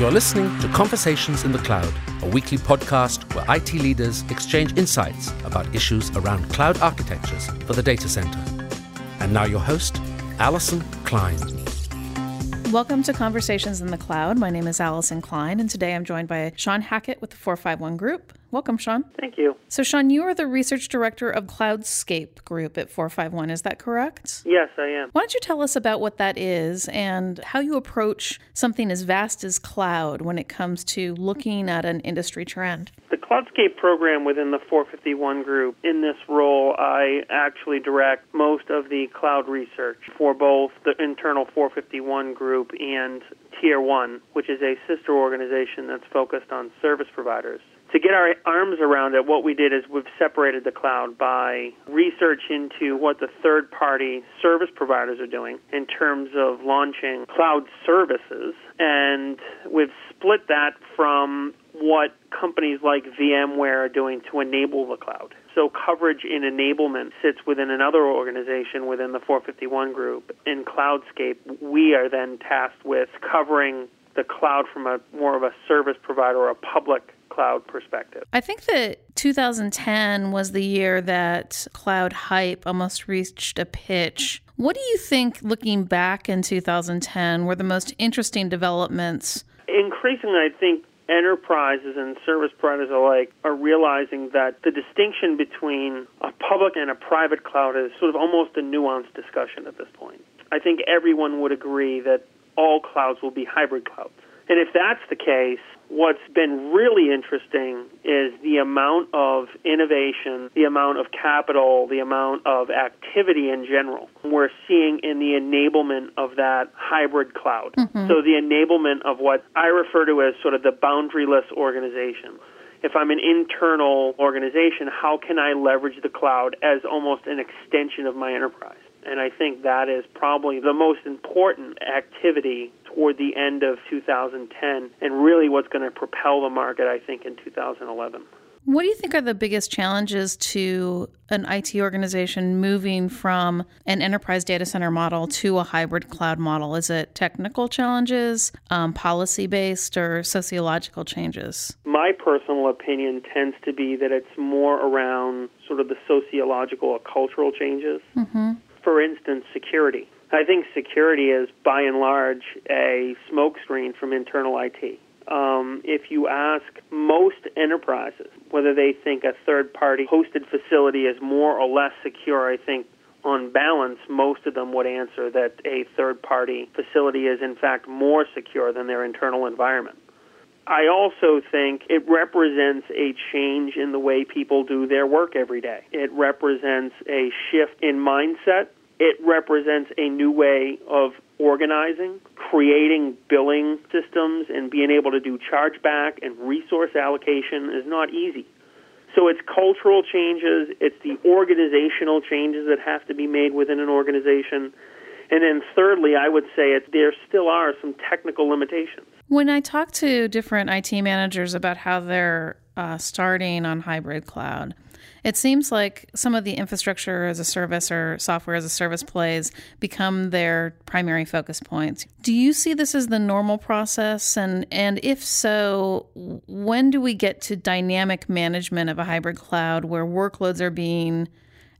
You're listening to Conversations in the Cloud, a weekly podcast where IT leaders exchange insights about issues around cloud architectures for the data center. And now, your host, Allyson Klein. Welcome to Conversations in the Cloud. My name is Allyson Klein, and today I'm joined by Sean Hackett with the 451 Group. Welcome, Sean. Thank you. So, Sean, you are the research director of Cloudscape Group at 451. Is that correct? Yes, I am. Why don't you tell us about what that is and how you approach something as vast as cloud when it comes to looking at an industry trend? The Cloudscape program within the 451 group, in this role, I actually direct most of the cloud research for both the internal 451 group and Tier 1, which is a sister organization that's focused on service providers to get our arms around it, what we did is we've separated the cloud by research into what the third party service providers are doing in terms of launching cloud services. And we've split that from what companies like VMware are doing to enable the cloud. So coverage in enablement sits within another organization within the 451 group. In Cloudscape, we are then tasked with covering the cloud from a more of a service provider or a public cloud perspective. I think that 2010 was the year that cloud hype almost reached a pitch. What do you think, looking back in 2010, were the most interesting developments? Increasingly, I think enterprises and service providers alike are realizing that the distinction between a public and a private cloud is sort of almost a nuanced discussion at this point. I think everyone would agree that all clouds will be hybrid clouds. And if that's the case, what's been really interesting is the amount of innovation, the amount of capital, the amount of activity in general we're seeing in the enablement of that hybrid cloud. Mm-hmm. So the enablement of what I refer to as sort of the boundaryless organization. If I'm an internal organization, how can I leverage the cloud as almost an extension of my enterprise? And I think that is probably the most important activity toward the end of 2010 and really what's going to propel the market, I think, in 2011. What do you think are the biggest challenges to an IT organization moving from an enterprise data center model to a hybrid cloud model? Is it technical challenges, um, policy based, or sociological changes? My personal opinion tends to be that it's more around sort of the sociological or cultural changes. Mm-hmm. For instance, security. I think security is, by and large, a smokescreen from internal IT. Um, if you ask most enterprises whether they think a third party hosted facility is more or less secure, I think on balance, most of them would answer that a third party facility is in fact more secure than their internal environment. I also think it represents a change in the way people do their work every day. It represents a shift in mindset it represents a new way of organizing, creating billing systems, and being able to do chargeback and resource allocation is not easy. So it's cultural changes, it's the organizational changes that have to be made within an organization. And then thirdly, I would say it, there still are some technical limitations. When I talk to different IT managers about how they're uh, starting on hybrid cloud, it seems like some of the infrastructure as a service or software as a service plays become their primary focus points. Do you see this as the normal process? And, and if so, when do we get to dynamic management of a hybrid cloud where workloads are being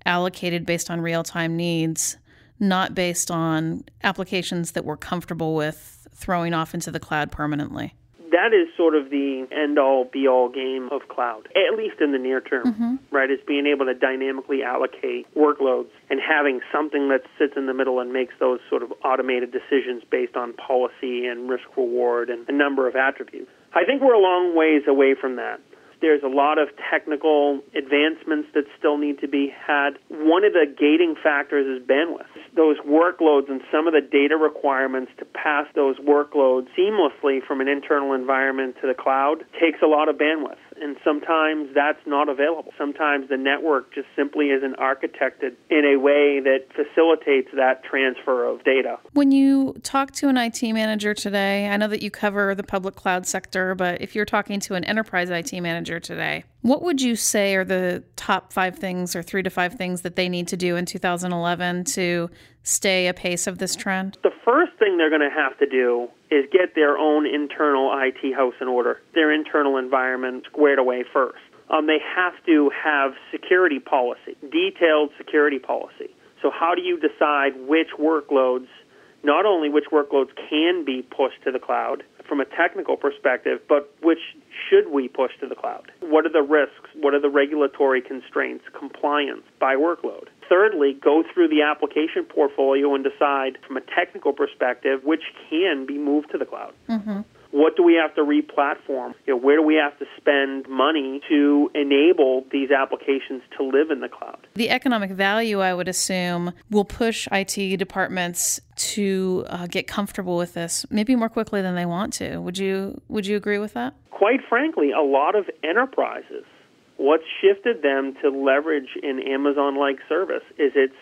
allocated based on real time needs, not based on applications that we're comfortable with throwing off into the cloud permanently? that is sort of the end all be all game of cloud, at least in the near term, mm-hmm. right? Is being able to dynamically allocate workloads and having something that sits in the middle and makes those sort of automated decisions based on policy and risk reward and a number of attributes. I think we're a long ways away from that. There's a lot of technical advancements that still need to be had. One of the gating factors is bandwidth. Those workloads and some of the data requirements to pass those workloads seamlessly from an internal environment to the cloud takes a lot of bandwidth and sometimes that's not available. Sometimes the network just simply isn't architected in a way that facilitates that transfer of data. When you talk to an IT manager today, I know that you cover the public cloud sector, but if you're talking to an enterprise IT manager today, What would you say are the top five things or three to five things that they need to do in 2011 to stay apace of this trend? The first thing they're going to have to do is get their own internal IT house in order, their internal environment squared away first. Um, they have to have security policy, detailed security policy. So, how do you decide which workloads, not only which workloads can be pushed to the cloud from a technical perspective, but which should we push to the cloud? What are the risks? What are the regulatory constraints, compliance by workload? Thirdly, go through the application portfolio and decide from a technical perspective which can be moved to the cloud. Mm-hmm. What do we have to re-platform? You know, where do we have to spend money to enable these applications to live in the cloud? The economic value, I would assume, will push IT departments to uh, get comfortable with this, maybe more quickly than they want to. Would you Would you agree with that? Quite frankly, a lot of enterprises, what's shifted them to leverage an Amazon-like service is its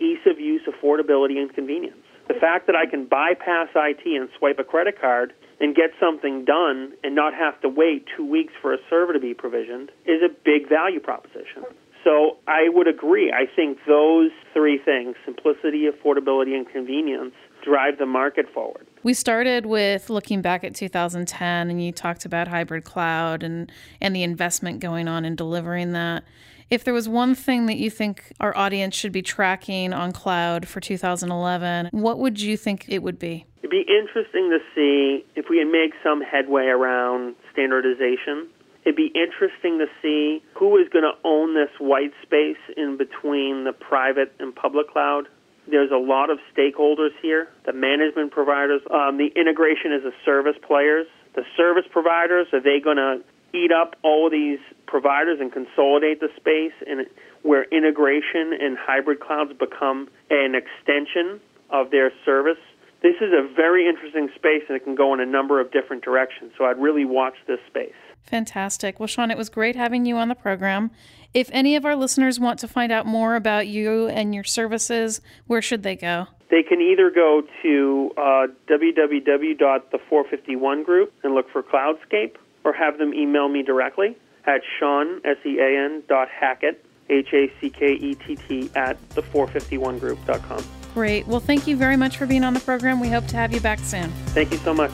ease of use, affordability, and convenience. The fact that I can bypass IT and swipe a credit card and get something done and not have to wait two weeks for a server to be provisioned is a big value proposition. So I would agree. I think those three things simplicity, affordability, and convenience drive the market forward. We started with looking back at 2010, and you talked about hybrid cloud and, and the investment going on in delivering that. If there was one thing that you think our audience should be tracking on cloud for 2011, what would you think it would be? It'd be interesting to see if we can make some headway around standardization. It'd be interesting to see who is going to own this white space in between the private and public cloud. There's a lot of stakeholders here the management providers, um, the integration as a service players. The service providers, are they going to eat up all these providers and consolidate the space and where integration and hybrid clouds become an extension of their service. This is a very interesting space and it can go in a number of different directions. So I'd really watch this space. Fantastic. Well, Sean, it was great having you on the program. If any of our listeners want to find out more about you and your services, where should they go? They can either go to uh, www.the451 group and look for Cloudscape, or have them email me directly at Sean, S-E-A-N dot Hackett, H-A-C-K-E-T-T, at the451group.com. Great. Well, thank you very much for being on the program. We hope to have you back soon. Thank you so much.